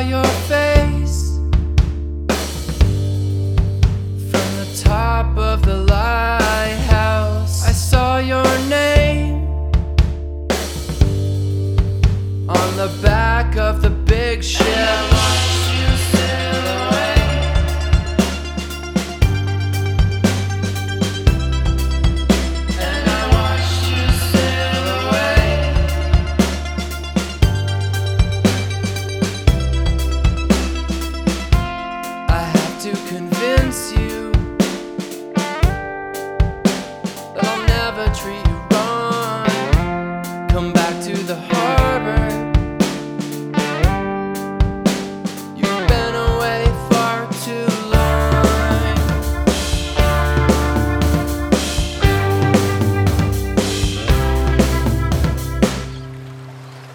your face from the top of the lighthouse. I saw your name on the back of the big ship. come back to the heart.